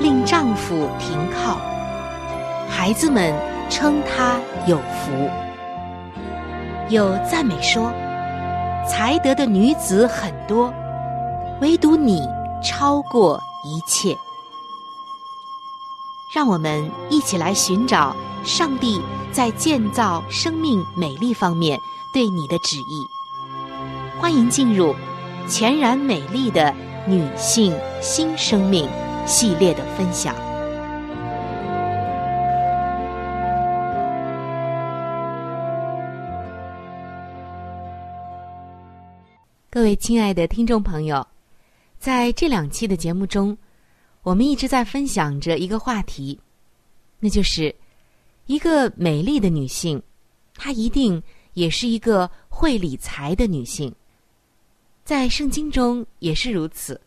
令丈夫停靠，孩子们称她有福。有赞美说，才德的女子很多，唯独你超过一切。让我们一起来寻找上帝在建造生命美丽方面对你的旨意。欢迎进入全然美丽的女性新生命。系列的分享。各位亲爱的听众朋友，在这两期的节目中，我们一直在分享着一个话题，那就是一个美丽的女性，她一定也是一个会理财的女性，在圣经中也是如此。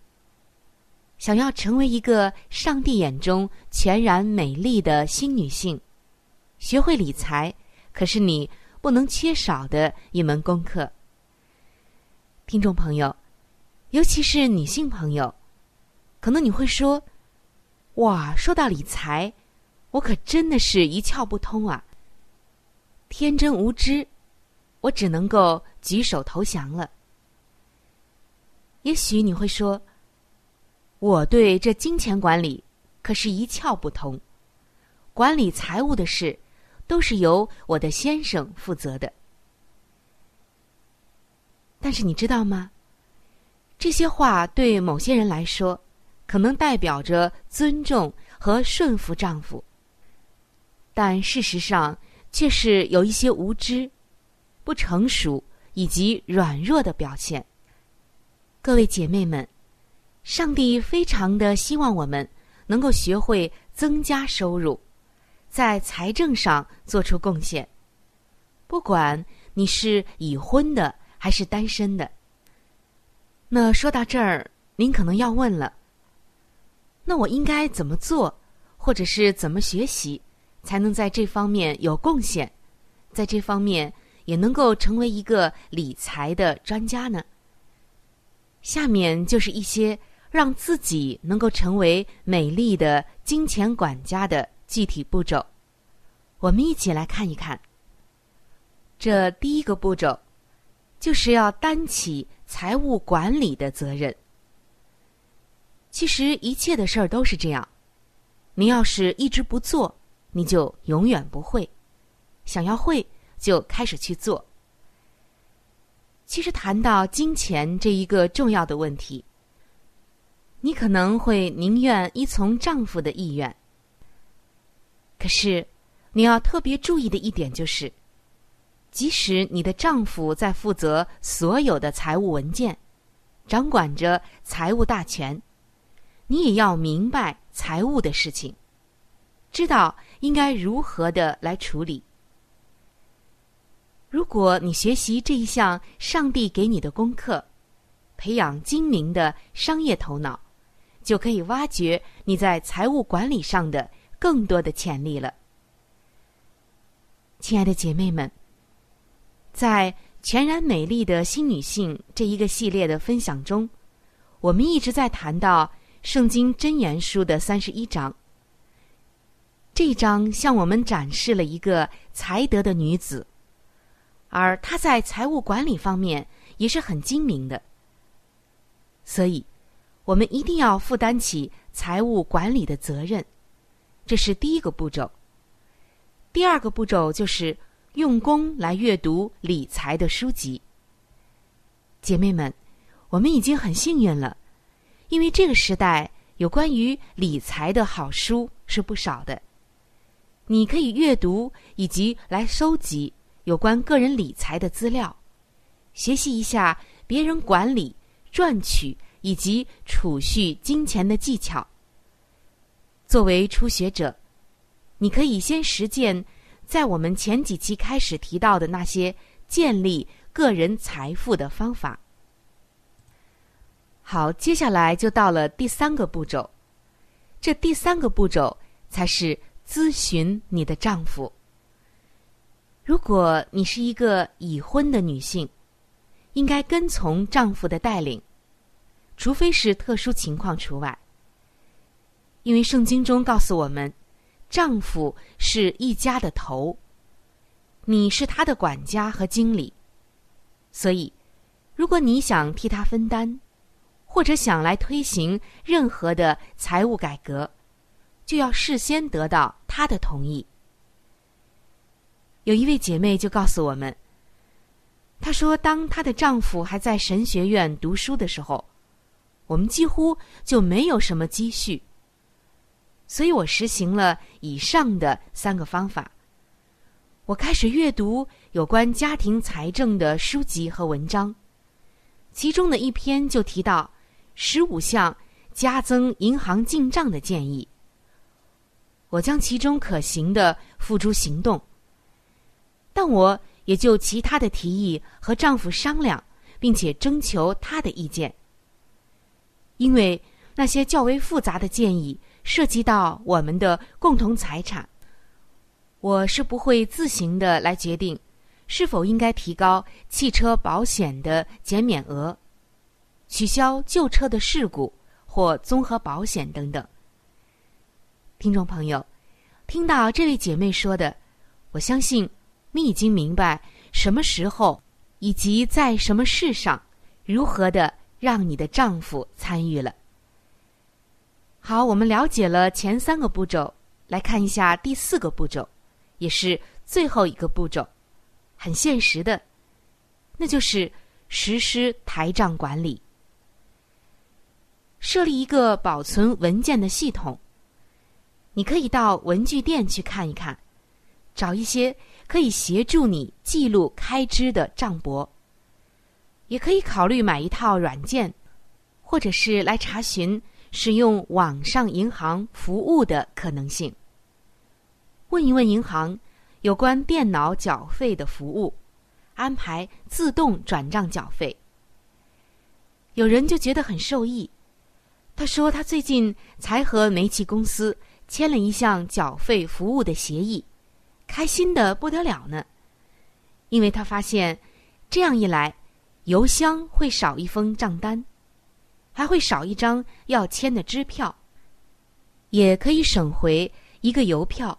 想要成为一个上帝眼中全然美丽的新女性，学会理财可是你不能缺少的一门功课。听众朋友，尤其是女性朋友，可能你会说：“哇，说到理财，我可真的是一窍不通啊！天真无知，我只能够举手投降了。”也许你会说。我对这金钱管理可是一窍不通，管理财务的事都是由我的先生负责的。但是你知道吗？这些话对某些人来说，可能代表着尊重和顺服丈夫，但事实上却是有一些无知、不成熟以及软弱的表现。各位姐妹们。上帝非常的希望我们能够学会增加收入，在财政上做出贡献。不管你是已婚的还是单身的。那说到这儿，您可能要问了：那我应该怎么做，或者是怎么学习，才能在这方面有贡献，在这方面也能够成为一个理财的专家呢？下面就是一些。让自己能够成为美丽的金钱管家的具体步骤，我们一起来看一看。这第一个步骤，就是要担起财务管理的责任。其实一切的事儿都是这样，你要是一直不做，你就永远不会；想要会，就开始去做。其实谈到金钱这一个重要的问题，你可能会宁愿依从丈夫的意愿。可是，你要特别注意的一点就是，即使你的丈夫在负责所有的财务文件，掌管着财务大权，你也要明白财务的事情，知道应该如何的来处理。如果你学习这一项上帝给你的功课，培养精明的商业头脑，就可以挖掘你在财务管理上的更多的潜力了。亲爱的姐妹们，在全然美丽的新女性这一个系列的分享中，我们一直在谈到圣经真言书的三十一章。这一章向我们展示了一个才德的女子。而她在财务管理方面也是很精明的，所以，我们一定要负担起财务管理的责任，这是第一个步骤。第二个步骤就是用功来阅读理财的书籍。姐妹们，我们已经很幸运了，因为这个时代有关于理财的好书是不少的，你可以阅读以及来收集。有关个人理财的资料，学习一下别人管理、赚取以及储蓄金钱的技巧。作为初学者，你可以先实践在我们前几期开始提到的那些建立个人财富的方法。好，接下来就到了第三个步骤，这第三个步骤才是咨询你的丈夫。如果你是一个已婚的女性，应该跟从丈夫的带领，除非是特殊情况除外。因为圣经中告诉我们，丈夫是一家的头，你是他的管家和经理，所以，如果你想替他分担，或者想来推行任何的财务改革，就要事先得到他的同意。有一位姐妹就告诉我们，她说：“当她的丈夫还在神学院读书的时候，我们几乎就没有什么积蓄。所以我实行了以上的三个方法。我开始阅读有关家庭财政的书籍和文章，其中的一篇就提到十五项加增银行进账的建议。我将其中可行的付诸行动。”但我也就其他的提议和丈夫商量，并且征求他的意见。因为那些较为复杂的建议涉及到我们的共同财产，我是不会自行的来决定是否应该提高汽车保险的减免额、取消旧车的事故或综合保险等等。听众朋友，听到这位姐妹说的，我相信。你已经明白什么时候以及在什么事上如何的让你的丈夫参与了。好，我们了解了前三个步骤，来看一下第四个步骤，也是最后一个步骤，很现实的，那就是实施台账管理，设立一个保存文件的系统。你可以到文具店去看一看，找一些。可以协助你记录开支的账簿，也可以考虑买一套软件，或者是来查询使用网上银行服务的可能性。问一问银行有关电脑缴费的服务，安排自动转账缴费。有人就觉得很受益，他说他最近才和煤气公司签了一项缴费服务的协议。开心的不得了呢，因为他发现，这样一来，邮箱会少一封账单，还会少一张要签的支票，也可以省回一个邮票，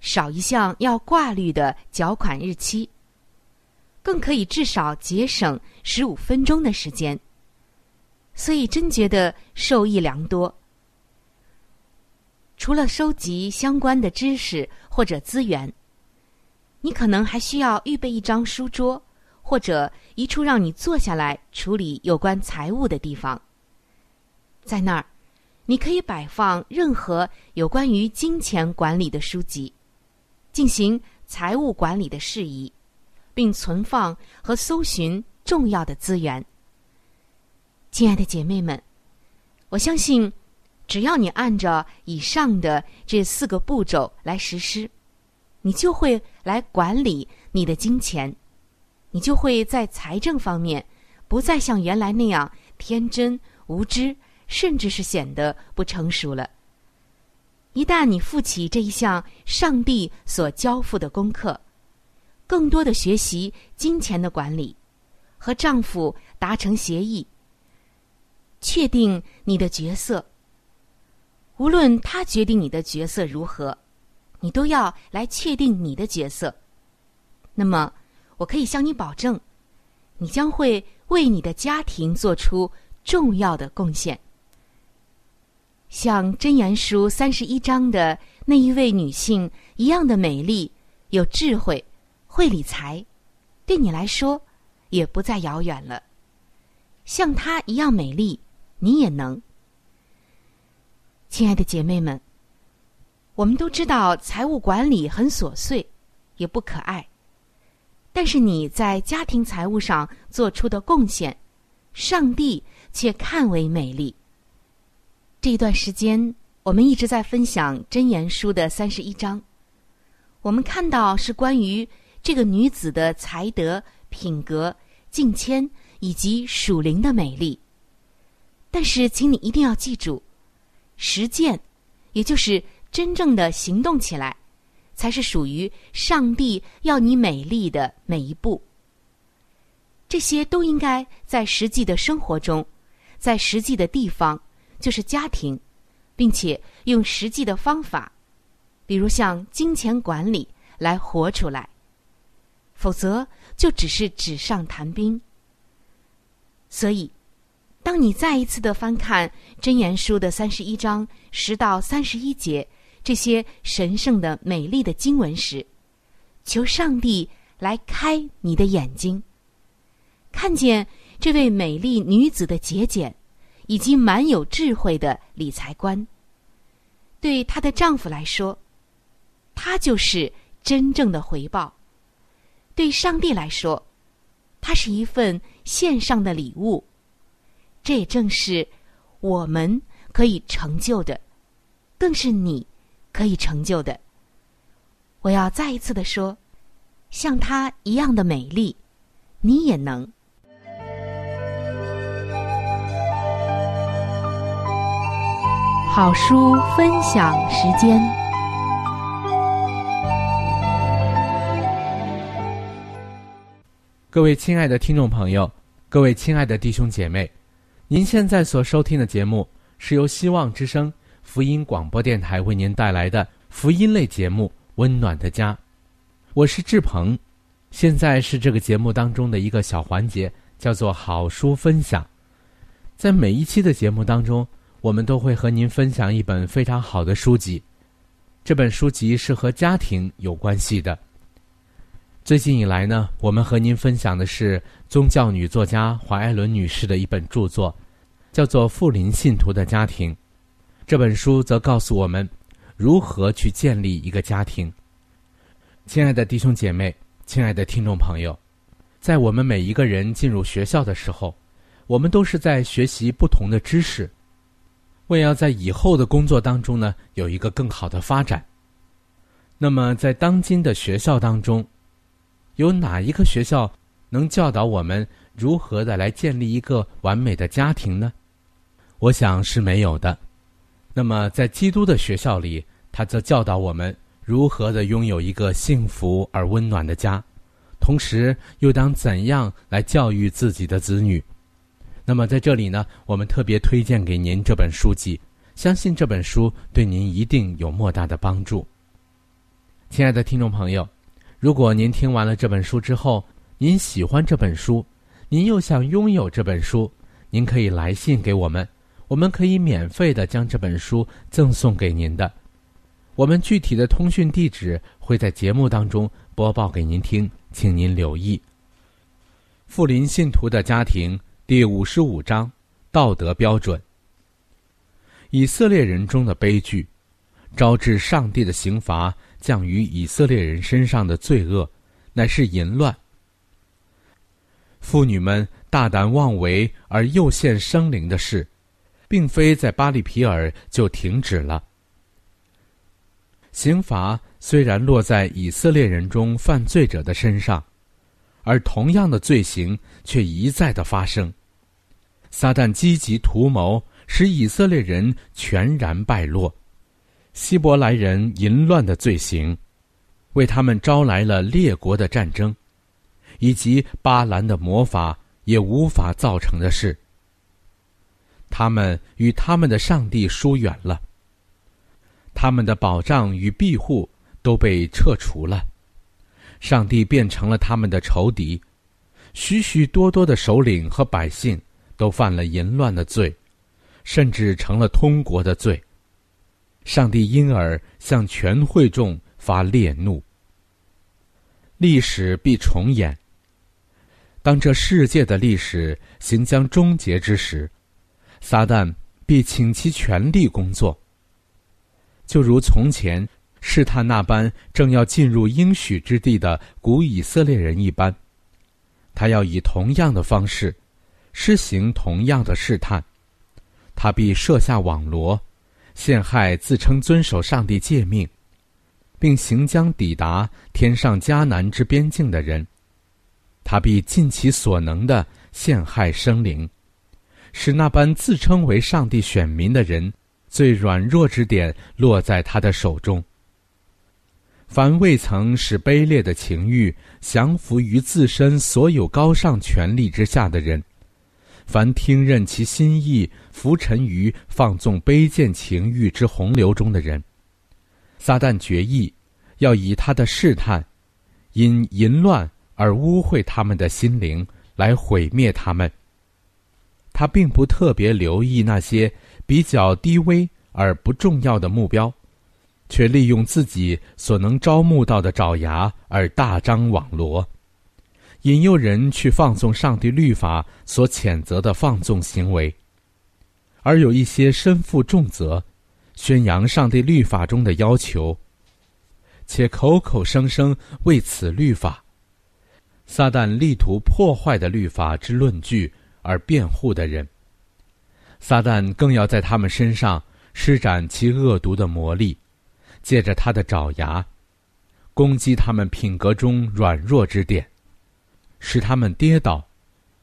少一项要挂绿的缴款日期，更可以至少节省十五分钟的时间，所以真觉得受益良多。除了收集相关的知识或者资源，你可能还需要预备一张书桌，或者一处让你坐下来处理有关财务的地方。在那儿，你可以摆放任何有关于金钱管理的书籍，进行财务管理的事宜，并存放和搜寻重要的资源。亲爱的姐妹们，我相信，只要你按照以上的这四个步骤来实施，你就会来管理你的金钱，你就会在财政方面不再像原来那样天真无知。甚至是显得不成熟了。一旦你负起这一项上帝所交付的功课，更多的学习金钱的管理，和丈夫达成协议，确定你的角色。无论他决定你的角色如何，你都要来确定你的角色。那么，我可以向你保证，你将会为你的家庭做出重要的贡献。像《真言书》三十一章的那一位女性一样的美丽、有智慧、会理财，对你来说也不再遥远了。像她一样美丽，你也能。亲爱的姐妹们，我们都知道财务管理很琐碎，也不可爱，但是你在家庭财务上做出的贡献，上帝却看为美丽。这一段时间，我们一直在分享《真言书》的三十一章。我们看到是关于这个女子的才德、品格、敬谦以及属灵的美丽。但是，请你一定要记住，实践，也就是真正的行动起来，才是属于上帝要你美丽的每一步。这些都应该在实际的生活中，在实际的地方。就是家庭，并且用实际的方法，比如像金钱管理来活出来，否则就只是纸上谈兵。所以，当你再一次的翻看《真言书》的三十一章十到三十一节这些神圣的美丽的经文时，求上帝来开你的眼睛，看见这位美丽女子的节俭。以及蛮有智慧的理财观，对她的丈夫来说，她就是真正的回报；对上帝来说，它是一份献上的礼物。这也正是我们可以成就的，更是你可以成就的。我要再一次的说，像她一样的美丽，你也能。好书分享时间。各位亲爱的听众朋友，各位亲爱的弟兄姐妹，您现在所收听的节目是由希望之声福音广播电台为您带来的福音类节目《温暖的家》。我是志鹏，现在是这个节目当中的一个小环节，叫做好书分享。在每一期的节目当中。我们都会和您分享一本非常好的书籍，这本书籍是和家庭有关系的。最近以来呢，我们和您分享的是宗教女作家华艾伦女士的一本著作，叫做《富林信徒的家庭》。这本书则告诉我们如何去建立一个家庭。亲爱的弟兄姐妹，亲爱的听众朋友，在我们每一个人进入学校的时候，我们都是在学习不同的知识。为要在以后的工作当中呢有一个更好的发展，那么在当今的学校当中，有哪一个学校能教导我们如何的来建立一个完美的家庭呢？我想是没有的。那么在基督的学校里，他则教导我们如何的拥有一个幸福而温暖的家，同时又当怎样来教育自己的子女。那么在这里呢，我们特别推荐给您这本书籍，相信这本书对您一定有莫大的帮助。亲爱的听众朋友，如果您听完了这本书之后，您喜欢这本书，您又想拥有这本书，您可以来信给我们，我们可以免费的将这本书赠送给您的。我们具体的通讯地址会在节目当中播报给您听，请您留意。富林信徒的家庭第五十五章道德标准。以色列人中的悲剧，招致上帝的刑罚降于以色列人身上的罪恶，乃是淫乱。妇女们大胆妄为而诱陷生灵的事，并非在巴利皮尔就停止了。刑罚虽然落在以色列人中犯罪者的身上，而同样的罪行却一再的发生。撒旦积极图谋，使以色列人全然败落。希伯来人淫乱的罪行，为他们招来了列国的战争，以及巴兰的魔法也无法造成的事。他们与他们的上帝疏远了。他们的保障与庇护都被撤除了，上帝变成了他们的仇敌，许许多多的首领和百姓都犯了淫乱的罪，甚至成了通国的罪。上帝因而向全会众发烈怒。历史必重演。当这世界的历史行将终结之时，撒旦必倾其全力工作。就如从前试探那般正要进入应许之地的古以色列人一般，他要以同样的方式施行同样的试探，他必设下网罗，陷害自称遵守上帝诫命，并行将抵达天上迦南之边境的人，他必尽其所能的陷害生灵，使那般自称为上帝选民的人。最软弱之点落在他的手中。凡未曾使卑劣的情欲降服于自身所有高尚权力之下的人，凡听任其心意浮沉于放纵卑贱情欲之洪流中的人，撒旦决意要以他的试探，因淫乱而污秽他们的心灵，来毁灭他们。他并不特别留意那些。比较低微而不重要的目标，却利用自己所能招募到的爪牙而大张网罗，引诱人去放纵上帝律法所谴责的放纵行为，而有一些身负重责，宣扬上帝律法中的要求，且口口声声为此律法，撒旦力图破坏的律法之论据而辩护的人。撒旦更要在他们身上施展其恶毒的魔力，借着他的爪牙，攻击他们品格中软弱之点，使他们跌倒，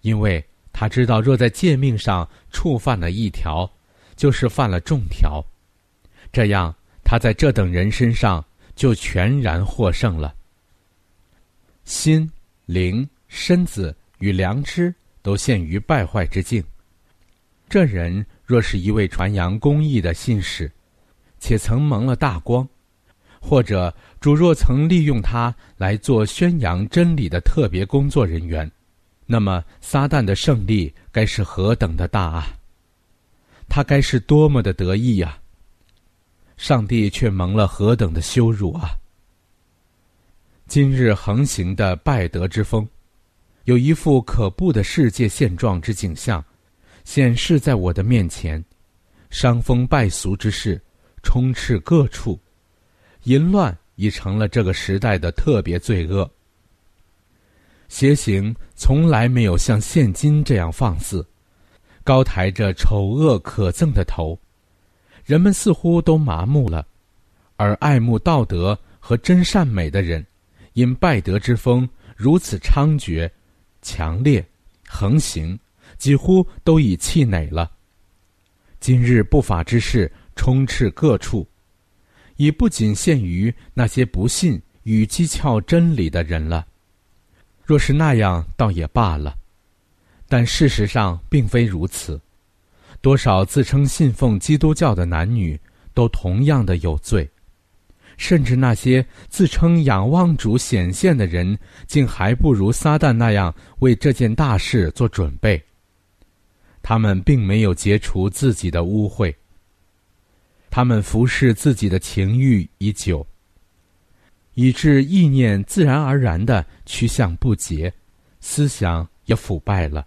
因为他知道若在诫命上触犯了一条，就是犯了众条，这样他在这等人身上就全然获胜了。心、灵、身子与良知都陷于败坏之境。这人若是一位传扬公义的信使，且曾蒙了大光，或者主若曾利用他来做宣扬真理的特别工作人员，那么撒旦的胜利该是何等的大啊！他该是多么的得意呀！上帝却蒙了何等的羞辱啊！今日横行的败德之风，有一副可怖的世界现状之景象。显示在我的面前，伤风败俗之事充斥各处，淫乱已成了这个时代的特别罪恶。邪行从来没有像现今这样放肆，高抬着丑恶可憎的头，人们似乎都麻木了，而爱慕道德和真善美的人，因败德之风如此猖獗、强烈、横行。几乎都已气馁了。今日不法之事充斥各处，已不仅限于那些不信与讥诮真理的人了。若是那样，倒也罢了。但事实上并非如此。多少自称信奉基督教的男女，都同样的有罪。甚至那些自称仰望主显现的人，竟还不如撒旦那样为这件大事做准备。他们并没有解除自己的污秽，他们服侍自己的情欲已久，以致意念自然而然的趋向不洁，思想也腐败了。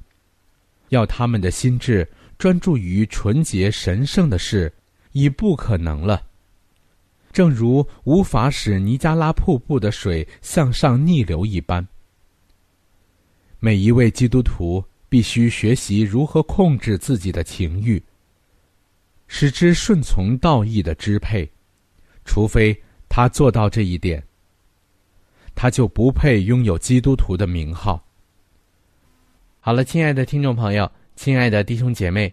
要他们的心智专注于纯洁神圣的事，已不可能了。正如无法使尼加拉瀑布的水向上逆流一般，每一位基督徒必须学习如何控制自己的情欲，使之顺从道义的支配。除非他做到这一点，他就不配拥有基督徒的名号。好了，亲爱的听众朋友，亲爱的弟兄姐妹。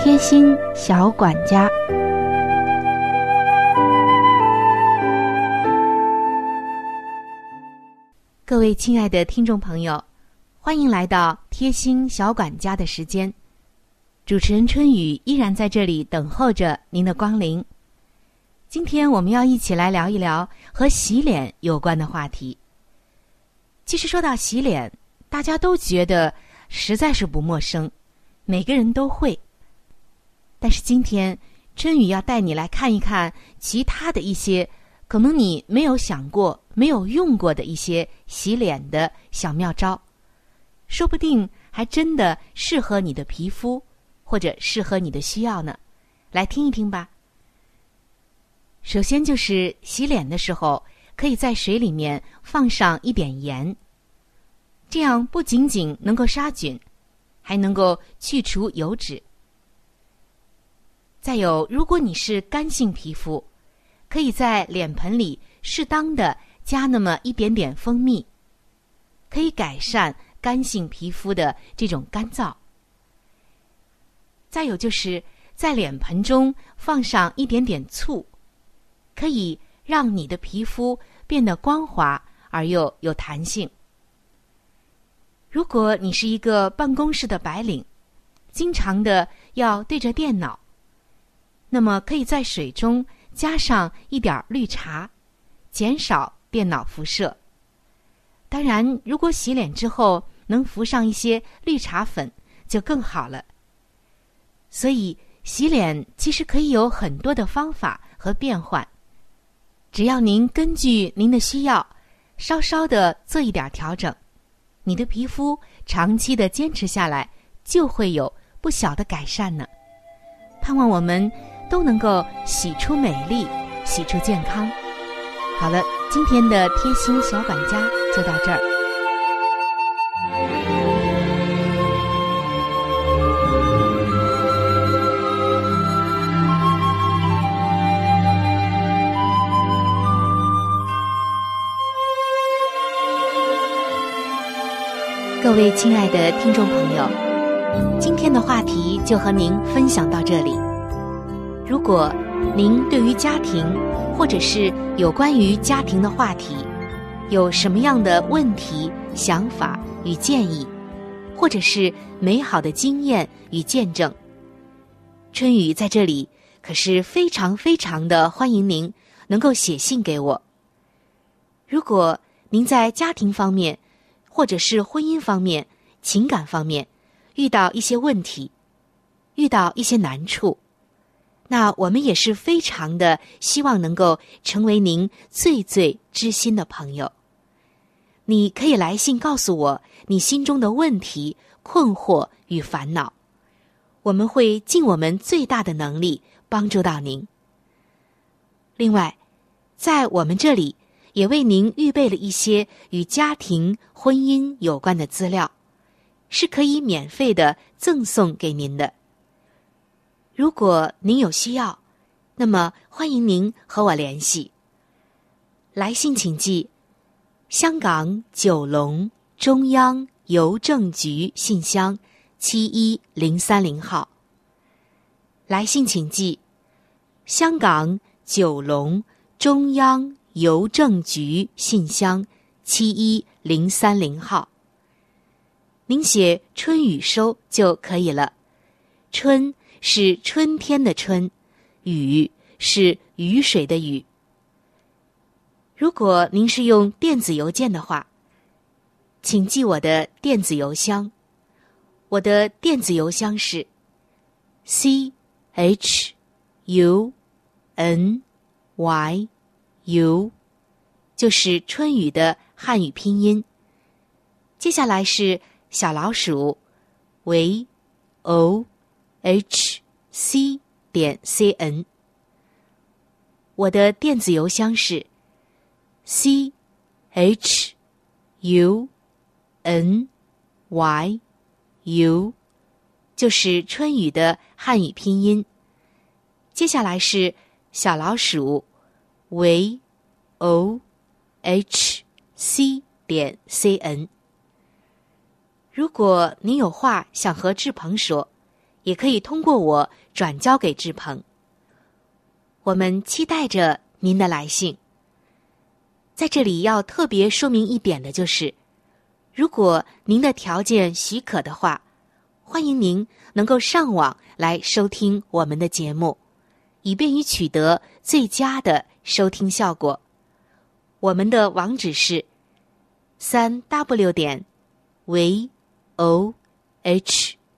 贴心小管家，各位亲爱的听众朋友，欢迎来到贴心小管家的时间。主持人春雨依然在这里等候着您的光临。今天我们要一起来聊一聊和洗脸有关的话题。其实说到洗脸，大家都觉得实在是不陌生，每个人都会。但是今天，春雨要带你来看一看其他的一些可能你没有想过、没有用过的一些洗脸的小妙招，说不定还真的适合你的皮肤，或者适合你的需要呢。来听一听吧。首先就是洗脸的时候，可以在水里面放上一点盐，这样不仅仅能够杀菌，还能够去除油脂。再有，如果你是干性皮肤，可以在脸盆里适当的加那么一点点蜂蜜，可以改善干性皮肤的这种干燥。再有就是在脸盆中放上一点点醋，可以让你的皮肤变得光滑而又有弹性。如果你是一个办公室的白领，经常的要对着电脑。那么可以在水中加上一点绿茶，减少电脑辐射。当然，如果洗脸之后能浮上一些绿茶粉，就更好了。所以，洗脸其实可以有很多的方法和变换，只要您根据您的需要，稍稍的做一点调整，你的皮肤长期的坚持下来，就会有不小的改善呢。盼望我们。都能够洗出美丽，洗出健康。好了，今天的贴心小管家就到这儿。各位亲爱的听众朋友，今天的话题就和您分享到这里。如果您对于家庭，或者是有关于家庭的话题，有什么样的问题、想法与建议，或者是美好的经验与见证，春雨在这里可是非常非常的欢迎您能够写信给我。如果您在家庭方面，或者是婚姻方面、情感方面遇到一些问题，遇到一些难处。那我们也是非常的希望能够成为您最最知心的朋友。你可以来信告诉我你心中的问题、困惑与烦恼，我们会尽我们最大的能力帮助到您。另外，在我们这里也为您预备了一些与家庭、婚姻有关的资料，是可以免费的赠送给您的。如果您有需要，那么欢迎您和我联系。来信请寄：香港九龙中央邮政局信箱七一零三零号。来信请寄：香港九龙中央邮政局信箱七一零三零号。您写“春雨收”就可以了。春是春天的春，雨是雨水的雨。如果您是用电子邮件的话，请记我的电子邮箱。我的电子邮箱是 c h u n y u，就是春雨的汉语拼音。接下来是小老鼠 v o h c 点 c n。我的电子邮箱是 c h u n y u，就是春雨的汉语拼音。接下来是小老鼠 v o h c 点 c n。如果您有话想和志鹏说，也可以通过我转交给志鹏。我们期待着您的来信。在这里要特别说明一点的就是，如果您的条件许可的话，欢迎您能够上网来收听我们的节目，以便于取得最佳的收听效果。我们的网址是三 w 点 v o h